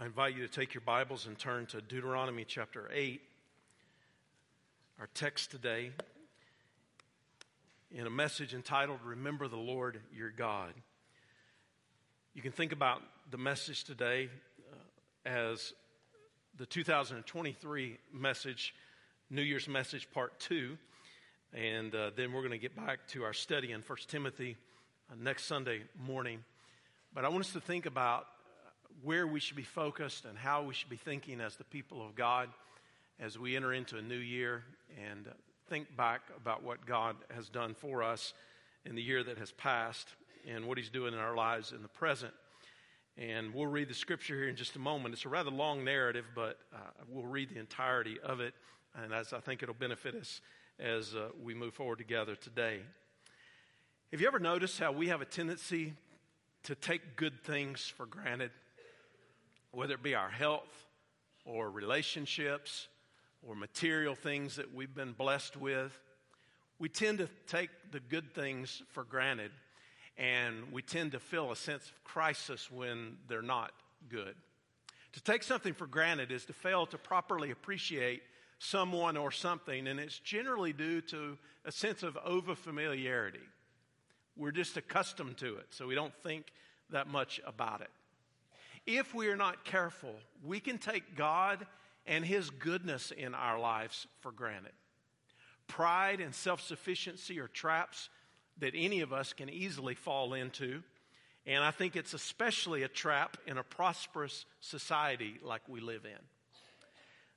I invite you to take your Bibles and turn to Deuteronomy chapter 8. Our text today in a message entitled Remember the Lord Your God. You can think about the message today uh, as the 2023 message, New Year's message part two. And uh, then we're going to get back to our study in 1 Timothy uh, next Sunday morning. But I want us to think about where we should be focused and how we should be thinking as the people of God as we enter into a new year and think back about what God has done for us in the year that has passed and what He's doing in our lives in the present. And we'll read the scripture here in just a moment. It's a rather long narrative, but uh, we'll read the entirety of it, and as I think it'll benefit us as uh, we move forward together today. Have you ever noticed how we have a tendency to take good things for granted? Whether it be our health or relationships or material things that we've been blessed with, we tend to take the good things for granted and we tend to feel a sense of crisis when they're not good. To take something for granted is to fail to properly appreciate someone or something, and it's generally due to a sense of overfamiliarity. We're just accustomed to it, so we don't think that much about it if we are not careful, we can take God and His goodness in our lives for granted. Pride and self sufficiency are traps that any of us can easily fall into. And I think it's especially a trap in a prosperous society like we live in.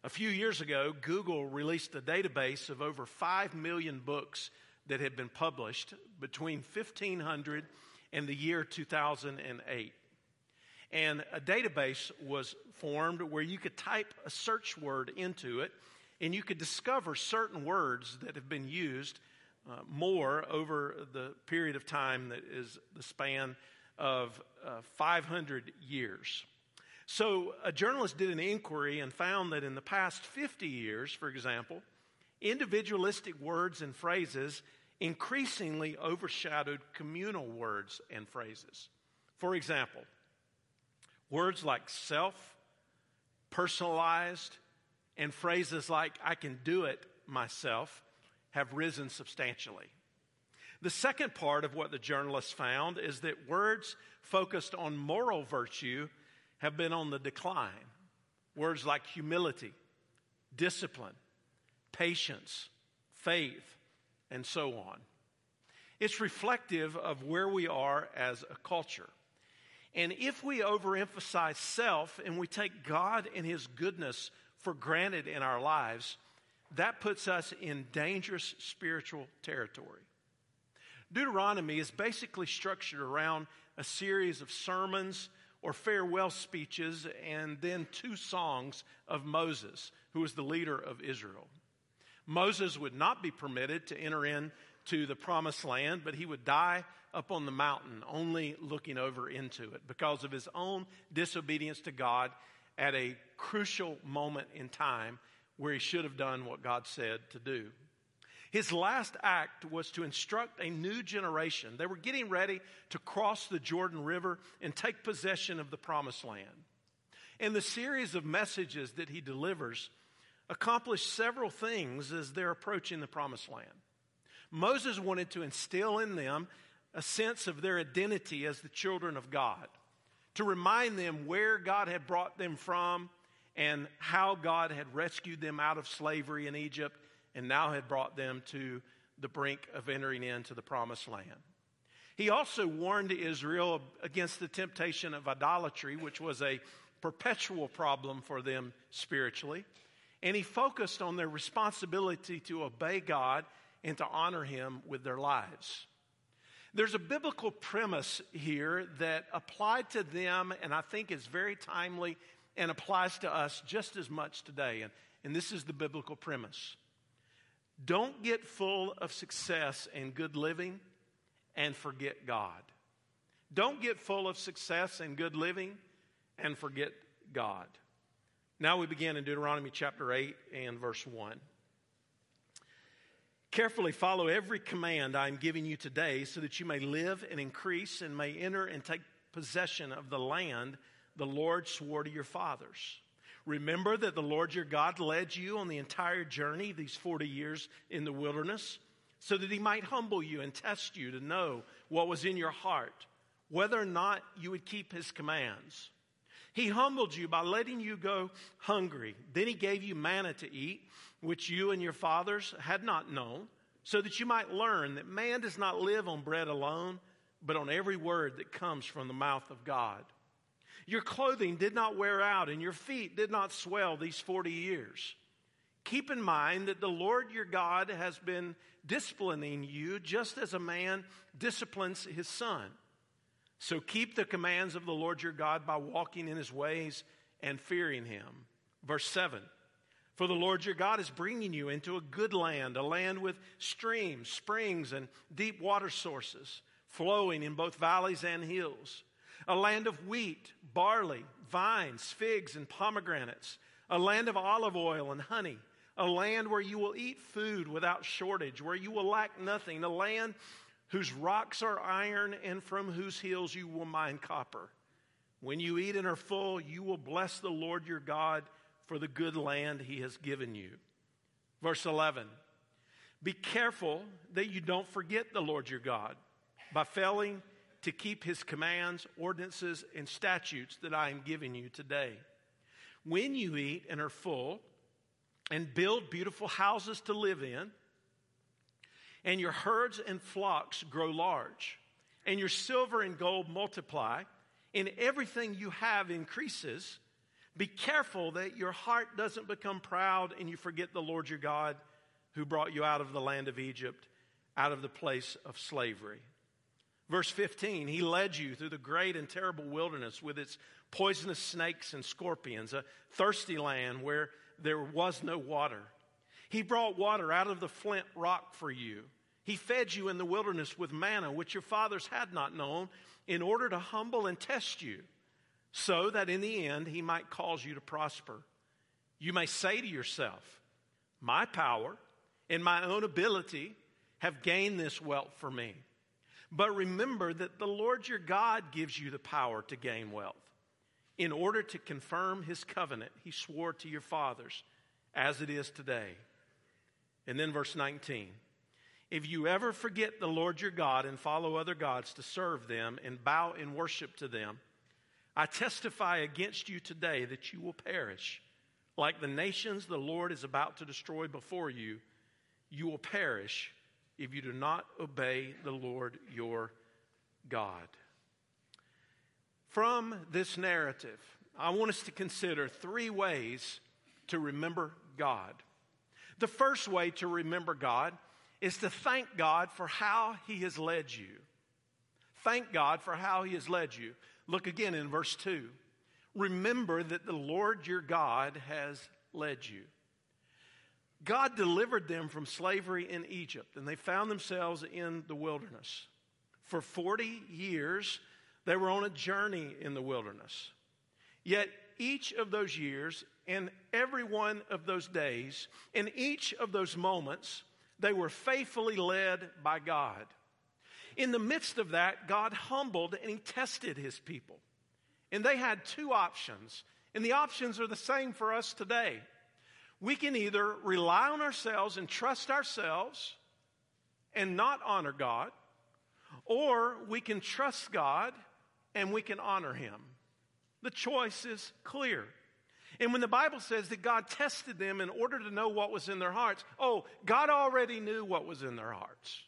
A few years ago, Google released a database of over 5 million books that had been published between 1500 and the year 2008 and a database was formed where you could type a search word into it and you could discover certain words that have been used uh, more over the period of time that is the span of uh, 500 years. So, a journalist did an inquiry and found that in the past 50 years, for example, individualistic words and phrases increasingly overshadowed communal words and phrases. For example, Words like self, personalized, and phrases like I can do it myself have risen substantially. The second part of what the journalists found is that words focused on moral virtue have been on the decline. Words like humility, discipline, patience, faith, and so on. It's reflective of where we are as a culture. And if we overemphasize self and we take God and His goodness for granted in our lives, that puts us in dangerous spiritual territory. Deuteronomy is basically structured around a series of sermons or farewell speeches and then two songs of Moses, who was the leader of Israel. Moses would not be permitted to enter into the promised land, but he would die up on the mountain, only looking over into it because of his own disobedience to God at a crucial moment in time where he should have done what God said to do. His last act was to instruct a new generation. They were getting ready to cross the Jordan River and take possession of the promised land. And the series of messages that he delivers accomplish several things as they're approaching the promised land. Moses wanted to instill in them a sense of their identity as the children of God, to remind them where God had brought them from and how God had rescued them out of slavery in Egypt and now had brought them to the brink of entering into the promised land. He also warned Israel against the temptation of idolatry, which was a perpetual problem for them spiritually. And he focused on their responsibility to obey God and to honor him with their lives. There's a biblical premise here that applied to them and I think is very timely and applies to us just as much today. And, and this is the biblical premise don't get full of success and good living and forget God. Don't get full of success and good living and forget God. Now we begin in Deuteronomy chapter 8 and verse 1. Carefully follow every command I am giving you today so that you may live and increase and may enter and take possession of the land the Lord swore to your fathers. Remember that the Lord your God led you on the entire journey, these 40 years in the wilderness, so that he might humble you and test you to know what was in your heart, whether or not you would keep his commands. He humbled you by letting you go hungry. Then he gave you manna to eat, which you and your fathers had not known, so that you might learn that man does not live on bread alone, but on every word that comes from the mouth of God. Your clothing did not wear out, and your feet did not swell these 40 years. Keep in mind that the Lord your God has been disciplining you just as a man disciplines his son. So keep the commands of the Lord your God by walking in his ways and fearing him. Verse 7 For the Lord your God is bringing you into a good land, a land with streams, springs, and deep water sources flowing in both valleys and hills. A land of wheat, barley, vines, figs, and pomegranates, a land of olive oil and honey, a land where you will eat food without shortage, where you will lack nothing, a land whose rocks are iron and from whose hills you will mine copper. When you eat and are full, you will bless the Lord your God for the good land he has given you. Verse 11 Be careful that you don't forget the Lord your God by failing to keep his commands, ordinances, and statutes that I am giving you today. When you eat and are full, and build beautiful houses to live in, and your herds and flocks grow large, and your silver and gold multiply, and everything you have increases, be careful that your heart doesn't become proud and you forget the Lord your God who brought you out of the land of Egypt, out of the place of slavery. Verse 15, he led you through the great and terrible wilderness with its poisonous snakes and scorpions, a thirsty land where there was no water. He brought water out of the flint rock for you. He fed you in the wilderness with manna, which your fathers had not known, in order to humble and test you, so that in the end he might cause you to prosper. You may say to yourself, My power and my own ability have gained this wealth for me. But remember that the Lord your God gives you the power to gain wealth. In order to confirm his covenant, he swore to your fathers, as it is today. And then verse 19 If you ever forget the Lord your God and follow other gods to serve them and bow in worship to them, I testify against you today that you will perish. Like the nations the Lord is about to destroy before you, you will perish if you do not obey the Lord your God. From this narrative, I want us to consider three ways to remember God. The first way to remember God is to thank God for how He has led you. Thank God for how He has led you. Look again in verse 2. Remember that the Lord your God has led you. God delivered them from slavery in Egypt, and they found themselves in the wilderness. For 40 years, they were on a journey in the wilderness. Yet each of those years, and every one of those days, in each of those moments, they were faithfully led by God. In the midst of that, God humbled and He tested His people. And they had two options, and the options are the same for us today we can either rely on ourselves and trust ourselves and not honor God, or we can trust God and we can honor Him. The choice is clear. And when the Bible says that God tested them in order to know what was in their hearts, oh, God already knew what was in their hearts.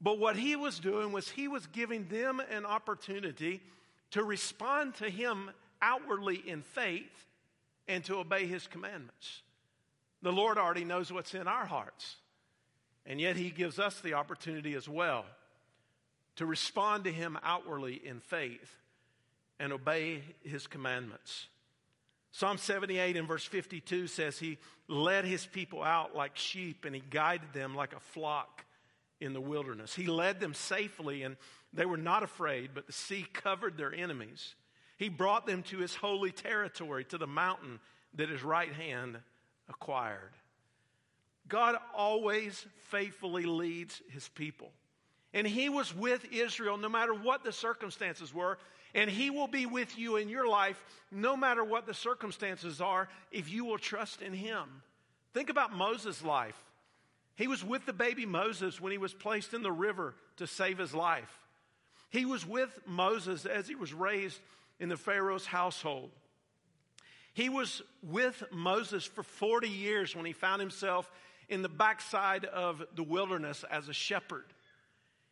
But what He was doing was He was giving them an opportunity to respond to Him outwardly in faith and to obey His commandments. The Lord already knows what's in our hearts. And yet, He gives us the opportunity as well to respond to Him outwardly in faith and obey His commandments. Psalm 78 in verse 52 says, He led His people out like sheep and He guided them like a flock in the wilderness. He led them safely and they were not afraid, but the sea covered their enemies. He brought them to His holy territory, to the mountain that His right hand acquired. God always faithfully leads his people. And he was with Israel no matter what the circumstances were. And he will be with you in your life no matter what the circumstances are if you will trust in him. Think about Moses' life. He was with the baby Moses when he was placed in the river to save his life. He was with Moses as he was raised in the Pharaoh's household. He was with Moses for 40 years when he found himself in the backside of the wilderness as a shepherd.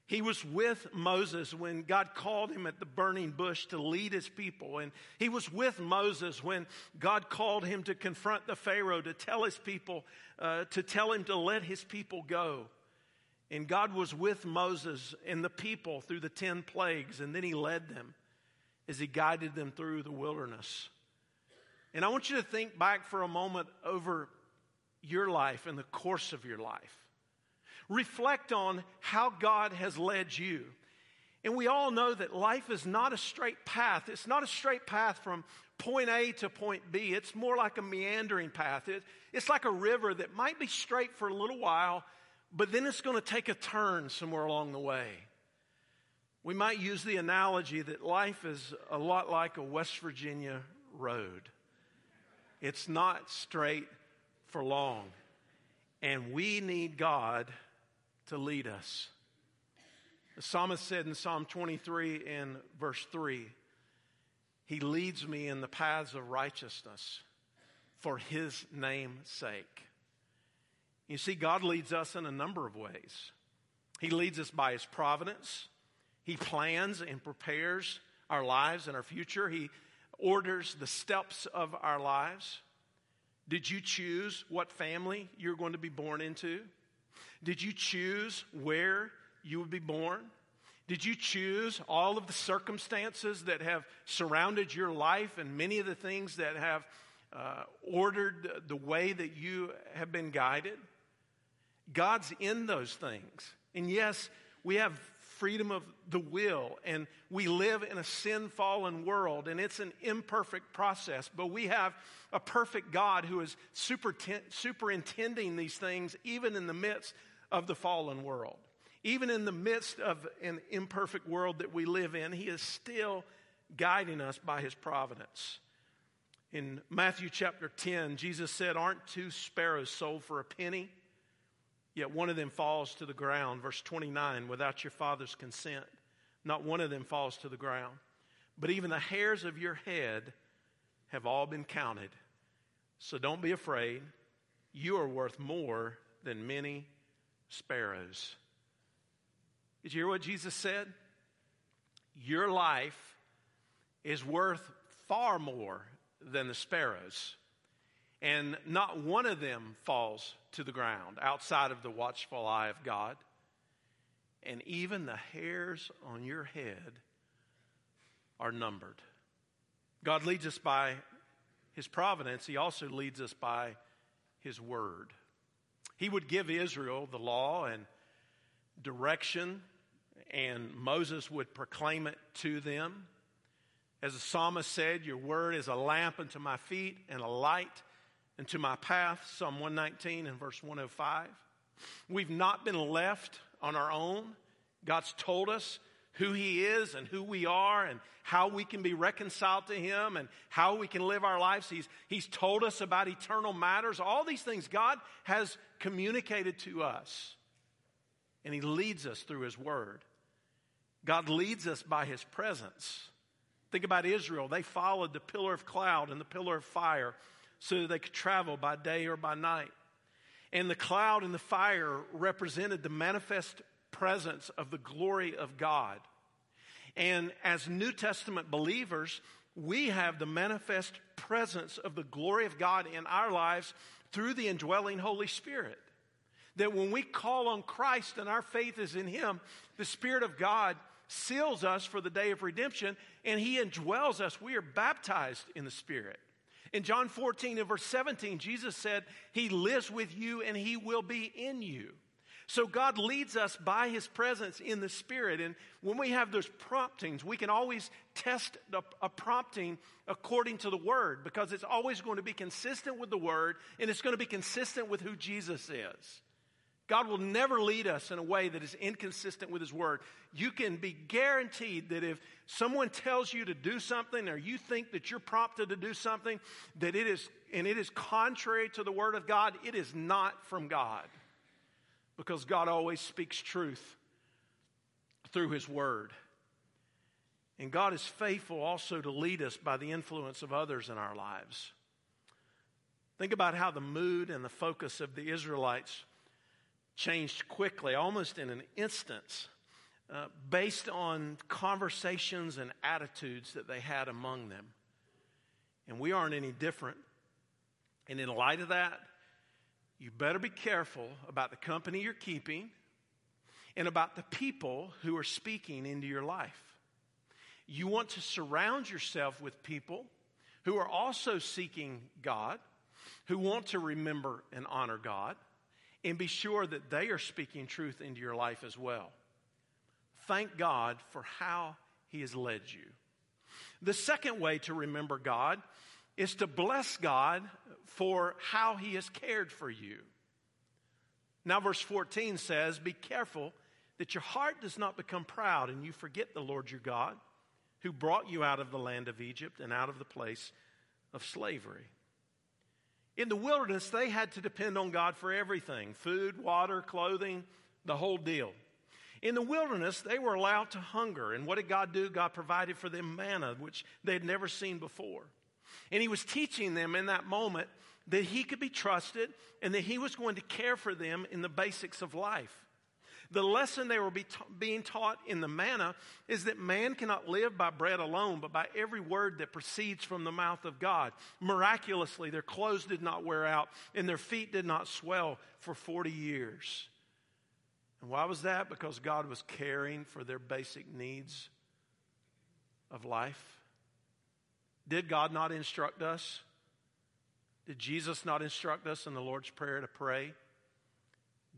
He was with Moses when God called him at the burning bush to lead his people. And he was with Moses when God called him to confront the Pharaoh, to tell his people, uh, to tell him to let his people go. And God was with Moses and the people through the 10 plagues, and then he led them as he guided them through the wilderness. And I want you to think back for a moment over your life and the course of your life. Reflect on how God has led you. And we all know that life is not a straight path. It's not a straight path from point A to point B. It's more like a meandering path. It, it's like a river that might be straight for a little while, but then it's going to take a turn somewhere along the way. We might use the analogy that life is a lot like a West Virginia road. It's not straight for long. And we need God to lead us. The psalmist said in Psalm 23 in verse 3 He leads me in the paths of righteousness for His name's sake. You see, God leads us in a number of ways. He leads us by His providence, He plans and prepares our lives and our future, He orders the steps of our lives. Did you choose what family you're going to be born into? Did you choose where you would be born? Did you choose all of the circumstances that have surrounded your life and many of the things that have uh, ordered the way that you have been guided? God's in those things. And yes, we have freedom of the will, and we live in a sin fallen world, and it's an imperfect process, but we have a perfect God who is superintending these things even in the midst of the fallen world. Even in the midst of an imperfect world that we live in, He is still guiding us by His providence. In Matthew chapter 10, Jesus said, Aren't two sparrows sold for a penny? Yet one of them falls to the ground. Verse 29, without your Father's consent, not one of them falls to the ground. But even the hairs of your head have all been counted. So don't be afraid. You are worth more than many sparrows. Did you hear what Jesus said? Your life is worth far more than the sparrows. And not one of them falls to the ground outside of the watchful eye of God. And even the hairs on your head are numbered. God leads us by His providence, He also leads us by His word. He would give Israel the law and direction, and Moses would proclaim it to them. As the psalmist said, Your word is a lamp unto my feet and a light unto my path. Psalm 119 and verse 105. We've not been left on our own. God's told us who He is and who we are and how we can be reconciled to Him and how we can live our lives. He's, he's told us about eternal matters. All these things God has communicated to us. And He leads us through His Word. God leads us by His presence. Think about Israel. They followed the pillar of cloud and the pillar of fire so that they could travel by day or by night. And the cloud and the fire represented the manifest presence of the glory of God. And as New Testament believers, we have the manifest presence of the glory of God in our lives through the indwelling Holy Spirit. That when we call on Christ and our faith is in Him, the Spirit of God seals us for the day of redemption and He indwells us. We are baptized in the Spirit. In John 14 and verse 17, Jesus said, He lives with you and He will be in you. So God leads us by His presence in the Spirit. And when we have those promptings, we can always test a, a, prompting according to the Word because it's always going to be consistent with the Word and it's going to be consistent with who Jesus is. God will never lead us in a way that is inconsistent with His Word. You can be guaranteed that if someone tells you to do something or you think that you're prompted to do something, that it is, and it is contrary to the Word of God, it is not from God. Because God always speaks truth through His Word. And God is faithful also to lead us by the influence of others in our lives. Think about how the mood and the focus of the Israelites changed quickly, almost in an instant, uh, based on conversations and attitudes that they had among them. And we aren't any different. And in light of that, you better be careful about the company you're keeping and about the people who are speaking into your life. You want to surround yourself with people who are also seeking God, who want to remember and honor God, and be sure that they are speaking truth into your life as well. Thank God for how He has led you. The second way to remember God is to bless God for how He has cared for you. Now, verse 14 says, Be careful that your heart does not become proud and you forget the Lord your God, who brought you out of the land of Egypt and out of the place of slavery. In the wilderness, they had to depend on God for everything food, water, clothing, the whole deal. In the wilderness, they were allowed to hunger. And what did God do? God provided for them manna, which they had never seen before. And He was teaching them in that moment that He could be trusted and that He was going to care for them in the basics of life. The lesson they were be ta- being taught in the manna is that man cannot live by bread alone, but by every word that proceeds from the mouth of God. Miraculously, their clothes did not wear out and their feet did not swell for 40 years. And why was that? Because God was caring for their basic needs of life. Did God not instruct us? Did Jesus not instruct us in the Lord's Prayer to pray?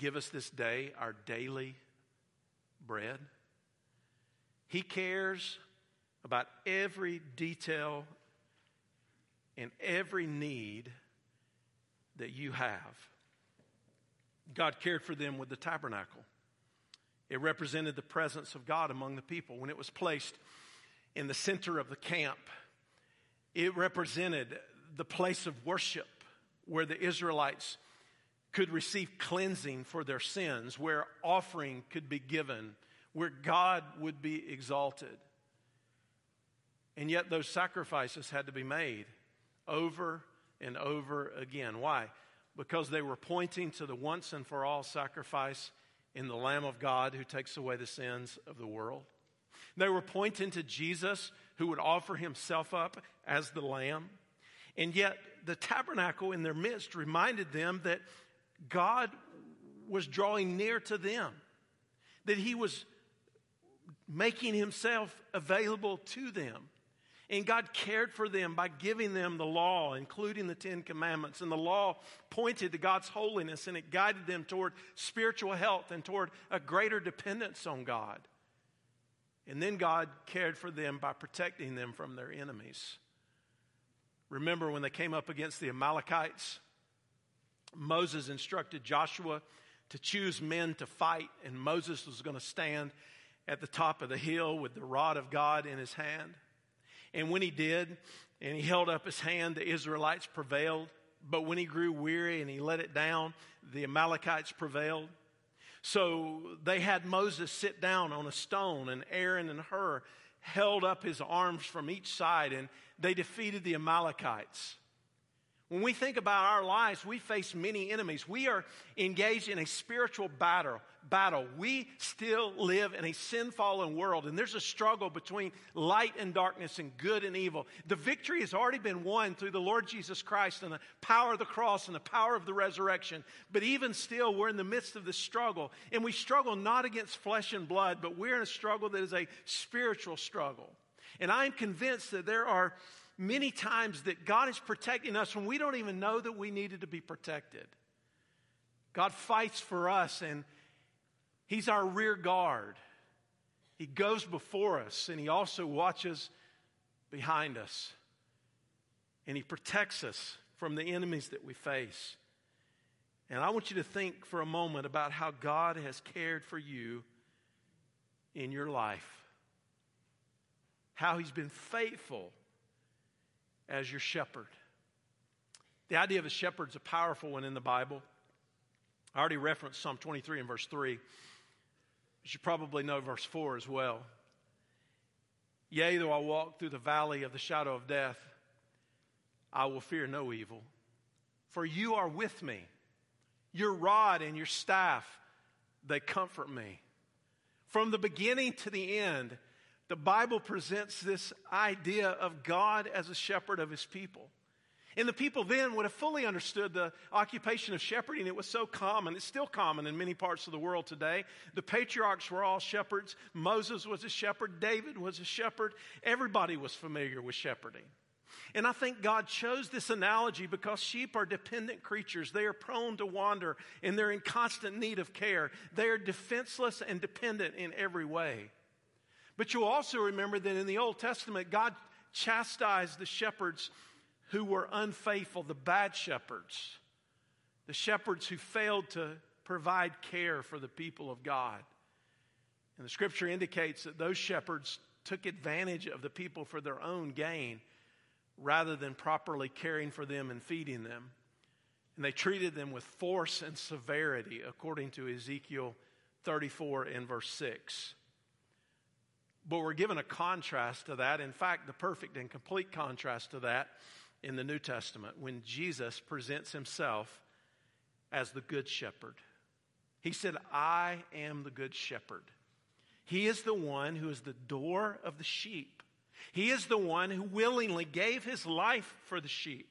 Give us this day our daily bread. He cares about every detail and every need that you have. God cared for them with the tabernacle. It represented the presence of God among the people. When it was placed in the center of the camp, it represented the place of worship where the Israelites could receive cleansing for their sins, where offering could be given, where God would be exalted. And yet, those sacrifices had to be made over and over again. Why? Because they were pointing to the once and for all sacrifice in the Lamb of God who takes away the sins of the world. They were pointing to Jesus who would offer himself up as the Lamb. And yet, the tabernacle in their midst reminded them that God was drawing near to them, that He was making Himself available to them. And God cared for them by giving them the law, including the Ten Commandments. And the law pointed to God's holiness and it guided them toward spiritual health and toward a greater dependence on God. And then God cared for them by protecting them from their enemies. Remember when they came up against the Amalekites? Moses instructed Joshua to choose men to fight, and Moses was going to stand at the top of the hill with the rod of God in his hand. And when he did, and he held up his hand, the Israelites prevailed. But when he grew weary and he let it down, the Amalekites prevailed. So they had Moses sit down on a stone, and Aaron and Hur held up his arms from each side, and they defeated the Amalekites. When we think about our lives, we face many enemies. We are engaged in a spiritual battle. Battle. We still live in a sin-fallen world, and there's a struggle between light and darkness and good and evil. The victory has already been won through the Lord Jesus Christ and the power of the cross and the power of the resurrection. But even still, we're in the midst of this struggle, and we struggle not against flesh and blood, but we're in a struggle that is a spiritual struggle. And I'm convinced that there are many times that God is protecting us when we don't even know that we needed to be protected. God fights for us and He's our rear guard. He goes before us and He also watches behind us. And He protects us from the enemies that we face. And I want you to think for a moment about how God has cared for you in your life, how He's been faithful as your shepherd. The idea of a shepherd is a powerful one in the Bible. I already referenced Psalm 23 and verse 3. You should probably know verse 4 as well. Yea, though I walk through the valley of the shadow of death, I will fear no evil. For you are with me. Your rod and your staff, they comfort me. From the beginning to the end, the Bible presents this idea of God as a shepherd of his people. And the people then would have fully understood the occupation of shepherding. It was so common. It's still common in many parts of the world today. The patriarchs were all shepherds. Moses was a shepherd. David was a shepherd. Everybody was familiar with shepherding. And I think God chose this analogy because sheep are dependent creatures. They are prone to wander and they're in constant need of care. They are defenseless and dependent in every way. But you'll also remember that in the Old Testament, God chastised the shepherds who were unfaithful, the bad shepherds, the shepherds who failed to provide care for the people of God. And the scripture indicates that those shepherds took advantage of the people for their own gain rather than properly caring for them and feeding them. And they treated them with force and severity, according to Ezekiel 34 and verse 6. But we're given a contrast to that. In fact, the perfect and complete contrast to that in the New Testament when Jesus presents himself as the Good Shepherd. He said, I am the Good Shepherd. He is the one who is the door of the sheep. He is the one who willingly gave his life for the sheep.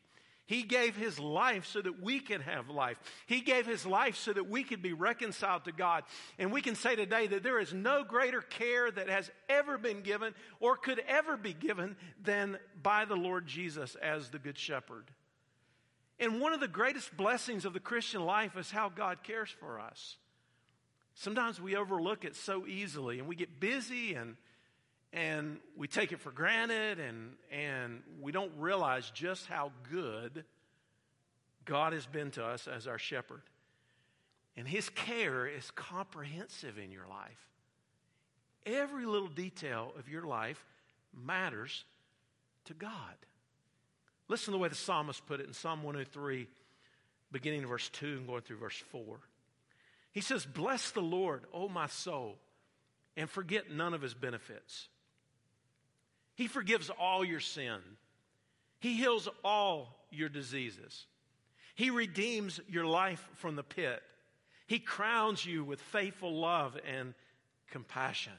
He gave his life so that we could have life. He gave his life so that we could be reconciled to God. And we can say today that there is no greater care that has ever been given or could ever be given than by the Lord Jesus as the Good Shepherd. And one of the greatest blessings of the Christian life is how God cares for us. Sometimes we overlook it so easily and we get busy and and we take it for granted and, and we don't realize just how good God has been to us as our shepherd. And his care is comprehensive in your life. Every little detail of your life matters to God. Listen to the way the psalmist put it in Psalm 103, beginning in verse 2 and going through verse 4. He says, Bless the Lord, O my soul, and forget none of his benefits he forgives all your sin. He heals all your diseases. He redeems your life from the pit. He crowns you with faithful love and compassion.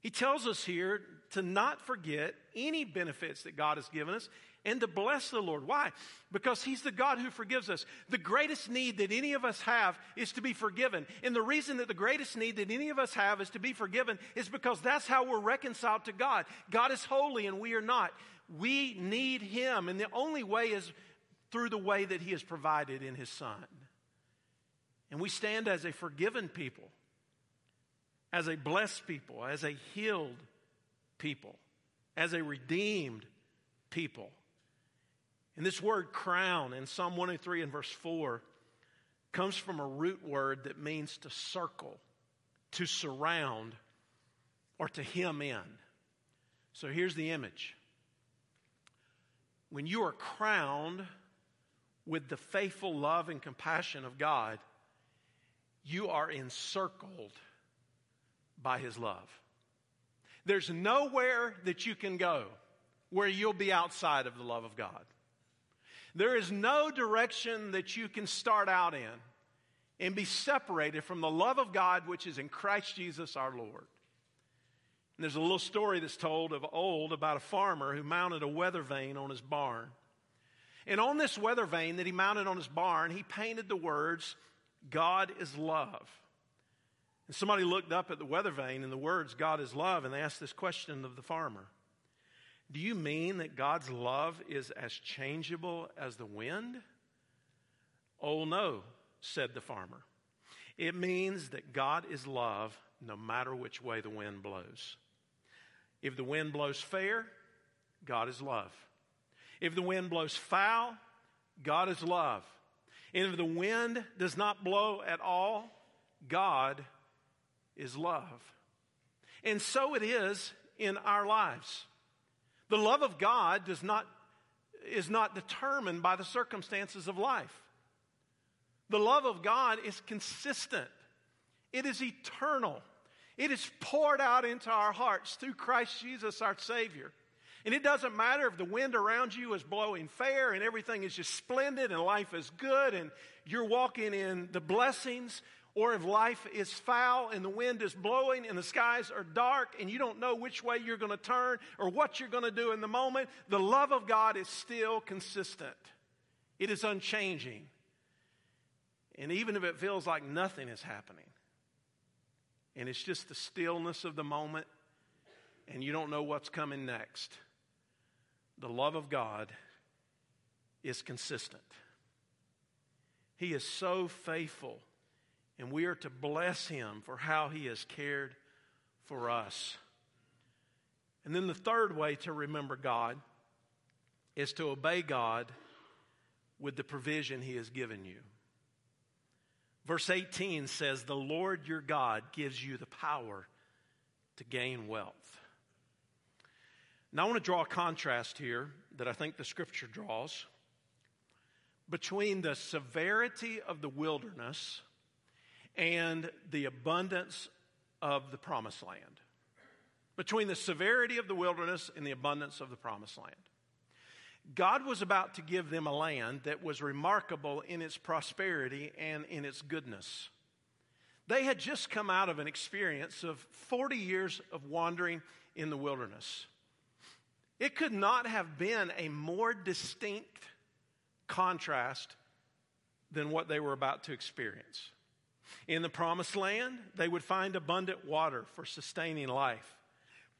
He tells us here to not forget any benefits that God has given us and to bless the Lord. Why? Because He's the God who forgives us. The greatest need that any of us have is to be forgiven. And the reason that the greatest need that any of us have is to be forgiven is because that's how we're reconciled to God. God is holy and we are not. We need Him. And the only way is through the way that He has provided in His Son. And we stand as a forgiven people, as a blessed people, as a healed people, as a redeemed people. And this word crown in Psalm 103 and verse 4 comes from a root word that means to circle, to surround, or to hem in. So here's the image. When you are crowned with the faithful love and compassion of God, you are encircled by His love. There's nowhere that you can go where you'll be outside of the love of God. There is no direction that you can start out in and be separated from the love of God which is in Christ Jesus our Lord. And there's a little story that's told of old about a farmer who mounted a weather vane on his barn. And on this weather vane that he mounted on his barn, he painted the words, God is love. And somebody looked up at the weather vane and the words, God is love, and they asked this question of the farmer do you mean that God's love is as changeable as the wind? Oh, no, said the farmer. It means that God is love no matter which way the wind blows. If the wind blows fair, God is love. If the wind blows foul, God is love. And if the wind does not blow at all, God is love. And so it is in our lives. The love of God does not, is not determined by the circumstances of life. The love of God is consistent, it is eternal, it is poured out into our hearts through Christ Jesus, our Savior. And it doesn't matter if the wind around you is blowing fair and everything is just splendid and life is good and you're walking in the blessings, or if life is foul and the wind is blowing and the skies are dark and you don't know which way you're going to turn or what you're going to do in the moment, the love of God is still consistent. It is unchanging. And even if it feels like nothing is happening, and it's just the stillness of the moment, and you don't know what's coming next, the love of God is consistent. He is so faithful and we are to bless him for how he has cared for us. And then the third way to remember God is to obey God with the provision he has given you. Verse 18 says, The Lord your God gives you the power to gain wealth. Now, I want to draw a contrast here that I think the scripture draws between the severity of the wilderness and the abundance of the promised land. Between the severity of the wilderness and the abundance of the promised land. God was about to give them a land that was remarkable in its prosperity and in its goodness. They had just come out of an experience of 40 years of wandering in the wilderness. It could not have been a more distinct contrast than what they were about to experience. In the promised land, they would find abundant water for sustaining life,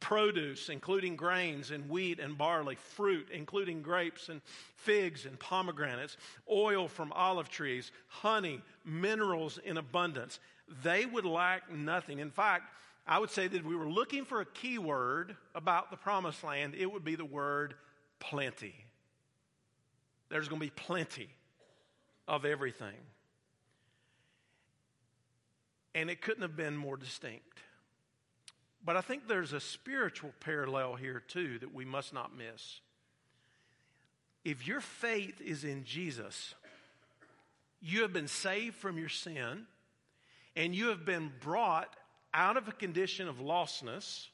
produce, including grains and wheat and barley, fruit, including grapes and figs and pomegranates, oil from olive trees, honey, minerals in abundance. They would lack nothing. In fact, I would say that if we were looking for a key word about the promised land, it would be the word plenty. There's going to be plenty of everything. And it couldn't have been more distinct. But I think there's a spiritual parallel here, too, that we must not miss. If your faith is in Jesus, you have been saved from your sin, and you have been brought out of a condition of lostness.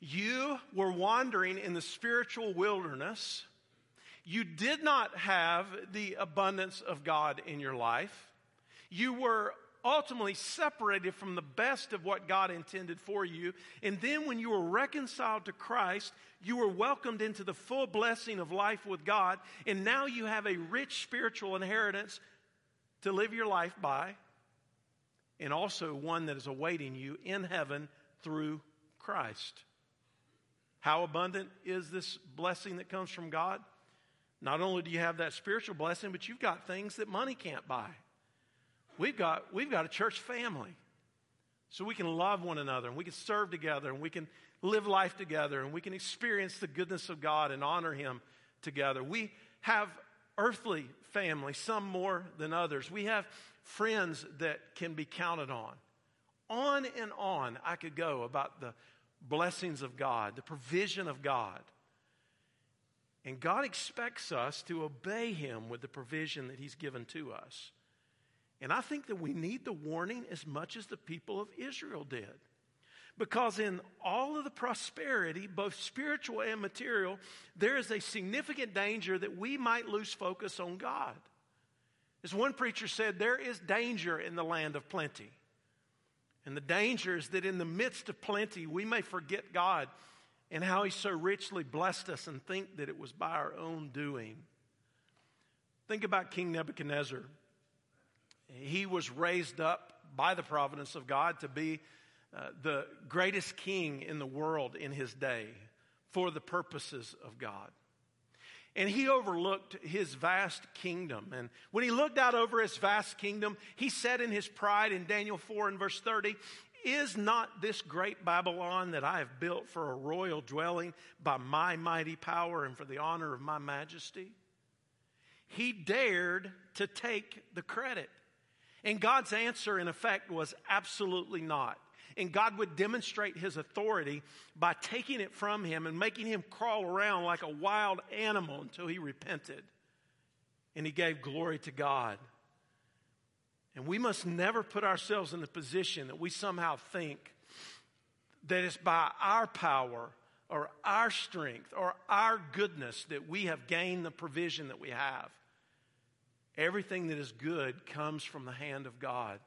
You were wandering in the spiritual wilderness. You did not have the abundance of God in your life. You were ultimately separated from the best of what God intended for you. And then when you were reconciled to Christ, you were welcomed into the full blessing of life with God. And now you have a rich spiritual inheritance to live your life by, and also one that is awaiting you in heaven through Christ. How abundant is this blessing that comes from God? Not only do you have that spiritual blessing, but you've got things that money can't buy. We've got, we've got a church family. So we can love one another and we can serve together and we can live life together and we can experience the goodness of God and honor Him together. We have earthly family, some more than others. We have friends that can be counted on. On and on I could go about the blessings of God, the provision of God. And God expects us to obey Him with the provision that He's given to us. And I think that we need the warning as much as the people of Israel did. Because in all of the prosperity, both spiritual and material, there is a significant danger that we might lose focus on God. As one preacher said, there is danger in the land of plenty. And the danger is that in the midst of plenty, we may forget God and how He so richly blessed us and think that it was by our own doing. Think about King Nebuchadnezzar. He was raised up by the providence of God to be uh, the greatest king in the world in his day for the purposes of God. And he overlooked his vast kingdom. And when he looked out over his vast kingdom, he said in his pride in Daniel 4 and verse 30, Is not this great Babylon that I have built for a royal dwelling by my mighty power and for the honor of my majesty? he dared to take the credit. And God's answer, in effect, was absolutely not. And God would demonstrate his authority by taking it from him and making him crawl around like a wild animal until he repented. And he gave glory to God. And we must never put ourselves in the position that we somehow think that it's by our power or our strength or our goodness that we have gained the provision that we have. Everything that is good comes from the hand of God.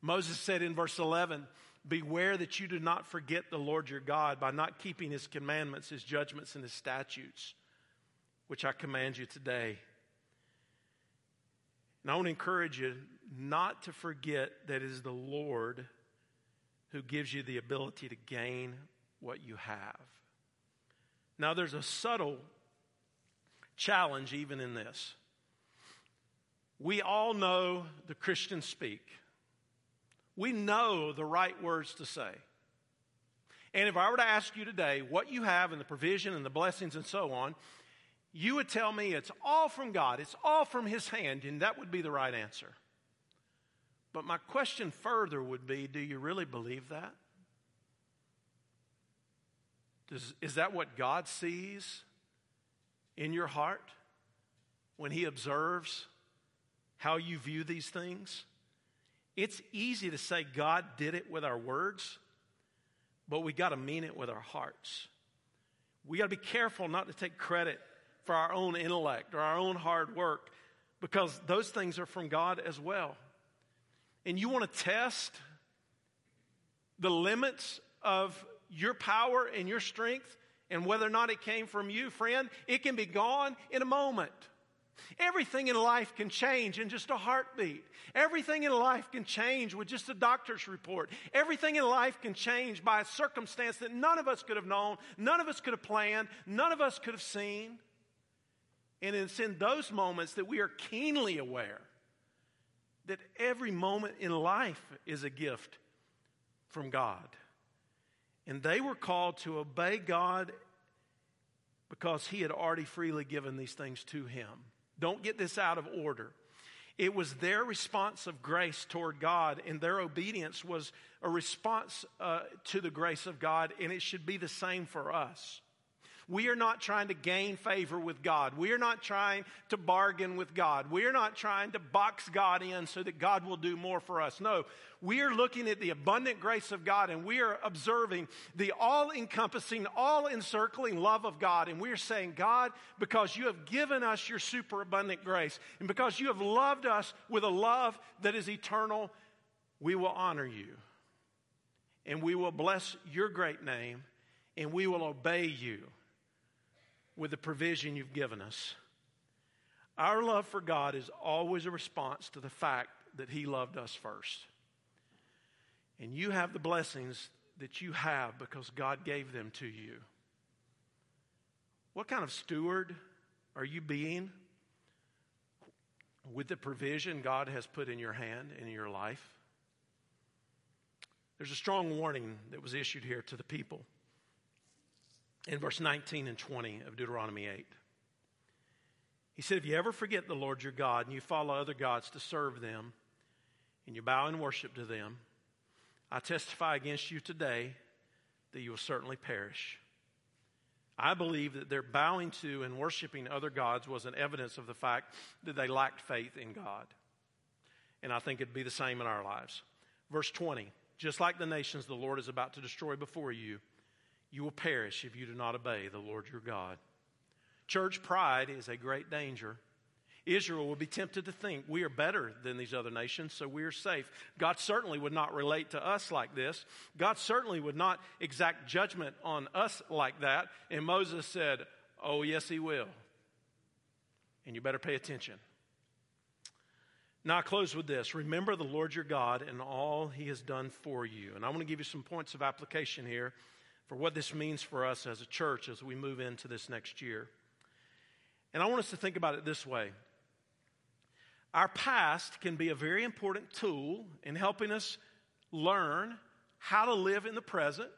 Moses said in verse 11, Beware that you do not forget the Lord your God by not keeping his commandments, his judgments, and his statutes, which I command you today. And I want to encourage you not to forget that it is the Lord who gives you the ability to gain what you have. Now, there's a subtle challenge even in this. We all know the Christian speak. We know the right words to say. And if I were to ask you today what you have and the provision and the blessings and so on, you would tell me it's all from God, it's all from His hand, and that would be the right answer. But my question further would be do you really believe that? Does, is that what God sees in your heart when He observes how you view these things? It's easy to say God did it with our words, but we got to mean it with our hearts. We got to be careful not to take credit for our own intellect or our own hard work because those things are from God as well. And you want to test the limits of your power and your strength and whether or not it came from you, friend, it can be gone in a moment. Everything in life can change in just a heartbeat. Everything in life can change with just a doctor's report. Everything in life can change by a circumstance that none of us could have known, none of us could have planned, none of us could have seen. And it's in those moments that we are keenly aware that every moment in life is a gift from God. And they were called to obey God because He had already freely given these things to Him. Don't get this out of order. It was their response of grace toward God, and their obedience was a response uh, to the grace of God, and it should be the same for us. We are not trying to gain favor with God. We are not trying to bargain with God. We are not trying to box God in so that God will do more for us. No, we are looking at the abundant grace of God and we are observing the all encompassing, all encircling love of God. And we are saying, God, because you have given us your superabundant grace and because you have loved us with a love that is eternal, we will honor you. And we will bless your great name and we will obey you with the provision you've given us. Our love for God is always a response to the fact that He loved us first. And you have the blessings that you have because God gave them to you. What kind of steward are you being with the provision God has put in your hand in your life? There's a strong warning that was issued here to the people in verse 19 and 20 of Deuteronomy 8. He said, If you ever forget the Lord your God and you follow other gods to serve them, and you bow in worship to them, I testify against you today that you will certainly perish. I believe that their bowing to and worshiping other gods was an evidence of the fact that they lacked faith in God. And I think it'd be the same in our lives. Verse 20 Just like the nations the Lord is about to destroy before you, you will perish if you do not obey the Lord your God. Church pride is a great danger. Israel will be tempted to think we are better than these other nations, so we are safe. God certainly would not relate to us like this. God certainly would not exact judgment on us like that. And Moses said, Oh, yes, he will. And you better pay attention. Now, I close with this. Remember the Lord your God and all he has done for you. And I want to give you some points of application here for what this means for us as a church as we move into this next year. And I want us to think about it this way our past can be a very important tool in helping us learn how to live in the present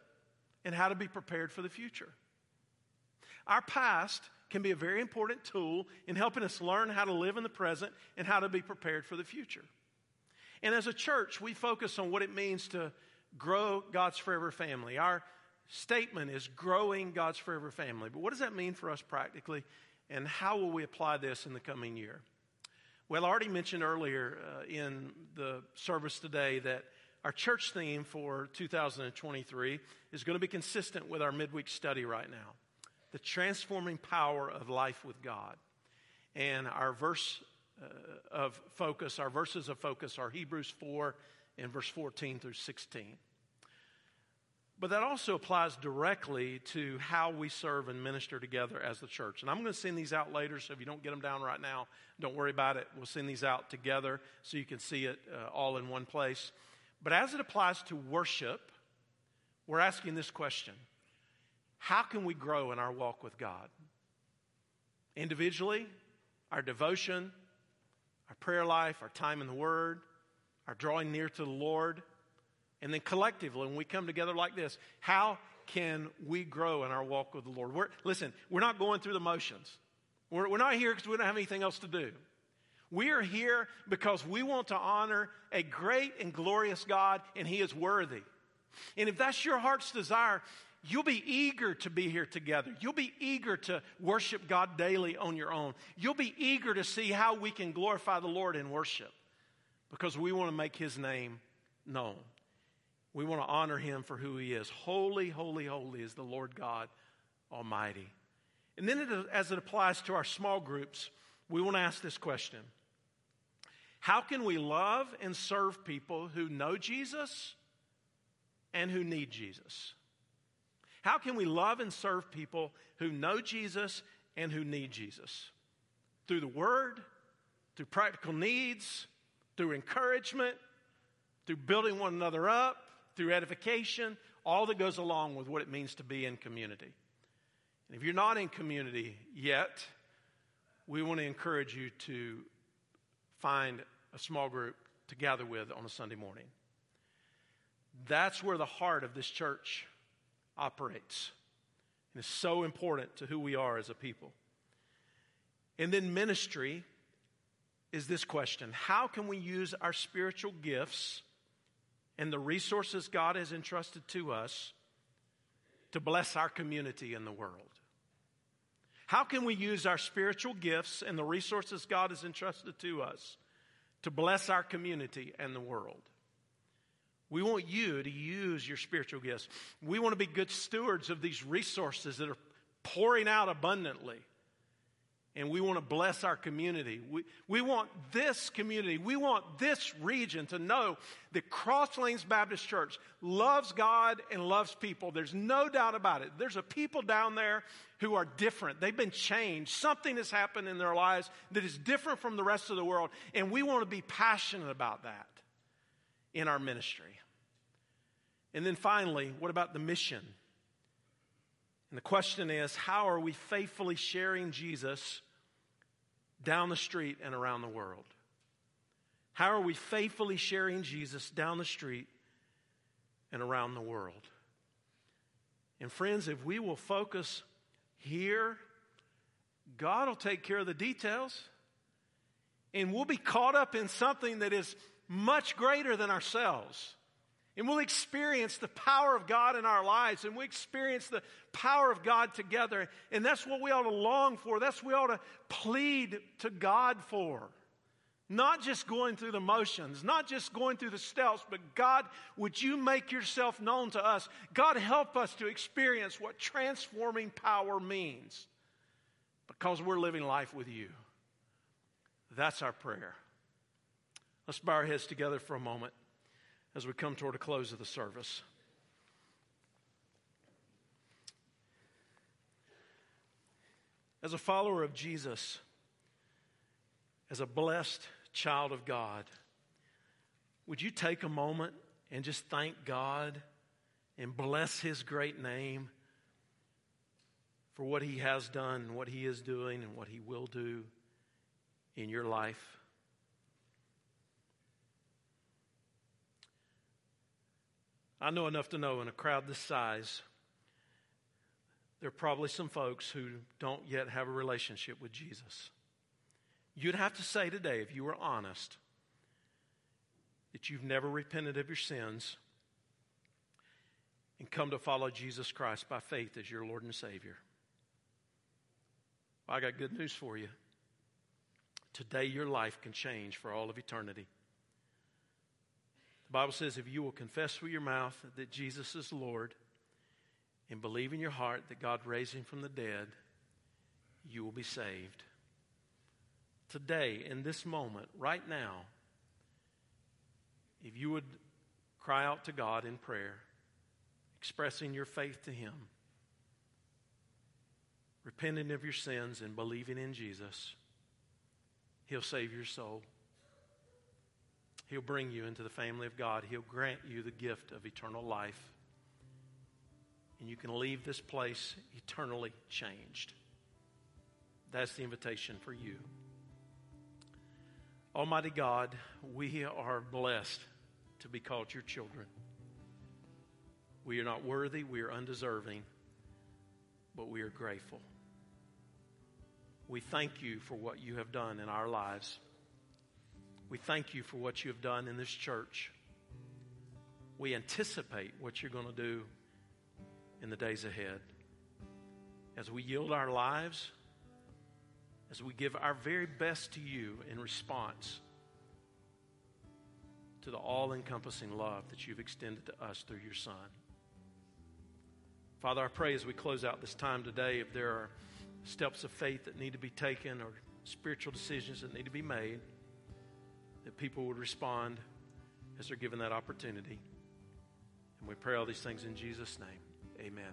and how to be prepared for the future. Our past can be a very important tool in helping us learn how to live in the present and how to be prepared for the future. And as a church, we focus on what it means to grow God's forever family. Our statement is growing God's forever family. But what does that mean for us practically? And how will we apply this in the coming year? Well, I already mentioned earlier uh, in the service today that our church theme for 2023 is going to be consistent with our midweek study right now the transforming power of life with God. And our verse uh, of focus, our verses of focus are Hebrews 4 and verse 14 through 16. But that also applies directly to how we serve and minister together as the church. And I'm going to send these out later, so if you don't get them down right now, don't worry about it. We'll send these out together so you can see it uh, all in one place. But as it applies to worship, we're asking this question How can we grow in our walk with God? Individually, our devotion, our prayer life, our time in the Word, our drawing near to the Lord, and then collectively, when we come together like this, how can we grow in our walk with the Lord? We're, listen, we're not going through the motions. We're, we're not here because we don't have anything else to do. We are here because we want to honor a great and glorious God, and He is worthy. And if that's your heart's desire, you'll be eager to be here together. You'll be eager to worship God daily on your own. You'll be eager to see how we can glorify the Lord in worship because we want to make His name known. We want to honor Him for who He is. Holy, holy, holy is the Lord God Almighty. And then, it, as it applies to our small groups, we want to ask this question How can we love and serve people who know Jesus and who need Jesus? How can we love and serve people who know Jesus and who need Jesus? Through the Word, through practical needs, through encouragement, through building one another up, through edification, all that goes along with what it means to be in community. And if you're not in community yet, we want to encourage you to find a small group to gather with on a Sunday morning. That's where the heart of this church operates. And it's so important to who we are as a people. And then ministry is this question How can we use our spiritual gifts and the resources God has entrusted to us to bless our community and the world? How can we use our spiritual gifts and the resources God has entrusted to us to bless our community and the world? We want you to use your spiritual gifts. We want to be good stewards of these resources that are pouring out abundantly and we want to bless our community. We, we want this community, we want this region to know that Cross Lanes Baptist Church loves God and loves people. There's no doubt about it. There's a people down there who are different. They've been changed. Something has happened in their lives that is different from the rest of the world, and we want to be passionate about that in our ministry. And then finally, what about the mission? And the question is how are we faithfully sharing Jesus down the street and around the world? How are we faithfully sharing Jesus down the street and around the world? And friends, if we will focus here, God will take care of the details. And we'll be caught up in something that is much greater than ourselves. And we'll experience the power of God in our lives, and we experience the power of God together. And that's what we ought to long for. That's what we ought to plead to God for. Not just going through the motions, not just going through the steps, but God, would you make yourself known to us? God, help us to experience what transforming power means because we're living life with you. That's our prayer. Let's bow our heads together for a moment as we come toward a close of the service. As a follower of Jesus, as a blessed child of God, would you take a moment and just thank God and bless His great name for what He has done, what He is doing, and what He will do in your life? I know enough to know in a crowd this size there are probably some folks who don't yet have a relationship with Jesus. You'd have to say today, if you were honest, that you've never repented of your sins and come to follow Jesus Christ by faith as your Lord and Savior. Well, I got good news for you. Today, your life can change for all of eternity. The Bible says if you will confess with your mouth that Jesus is Lord and believe in your heart that God raised him from the dead, you will be saved. Today, in this moment, right now, if you would cry out to God in prayer, expressing your faith to Him, repenting of your sins and believing in Jesus, He'll save your soul. He'll bring you into the family of God. He'll grant you the gift of eternal life. And you can leave this place eternally changed. That's the invitation for you. Almighty God, we are blessed to be called your children. We are not worthy, we are undeserving, but we are grateful. We thank you for what you have done in our lives. We thank you for what you have done in this church. We anticipate what you're going to do in the days ahead. As we yield our lives, as we give our very best to you in response to the all encompassing love that you've extended to us through your Son. Father, I pray as we close out this time today, if there are steps of faith that need to be taken or spiritual decisions that need to be made, that people would respond as they're given that opportunity. And we pray all these things in Jesus' name. Amen.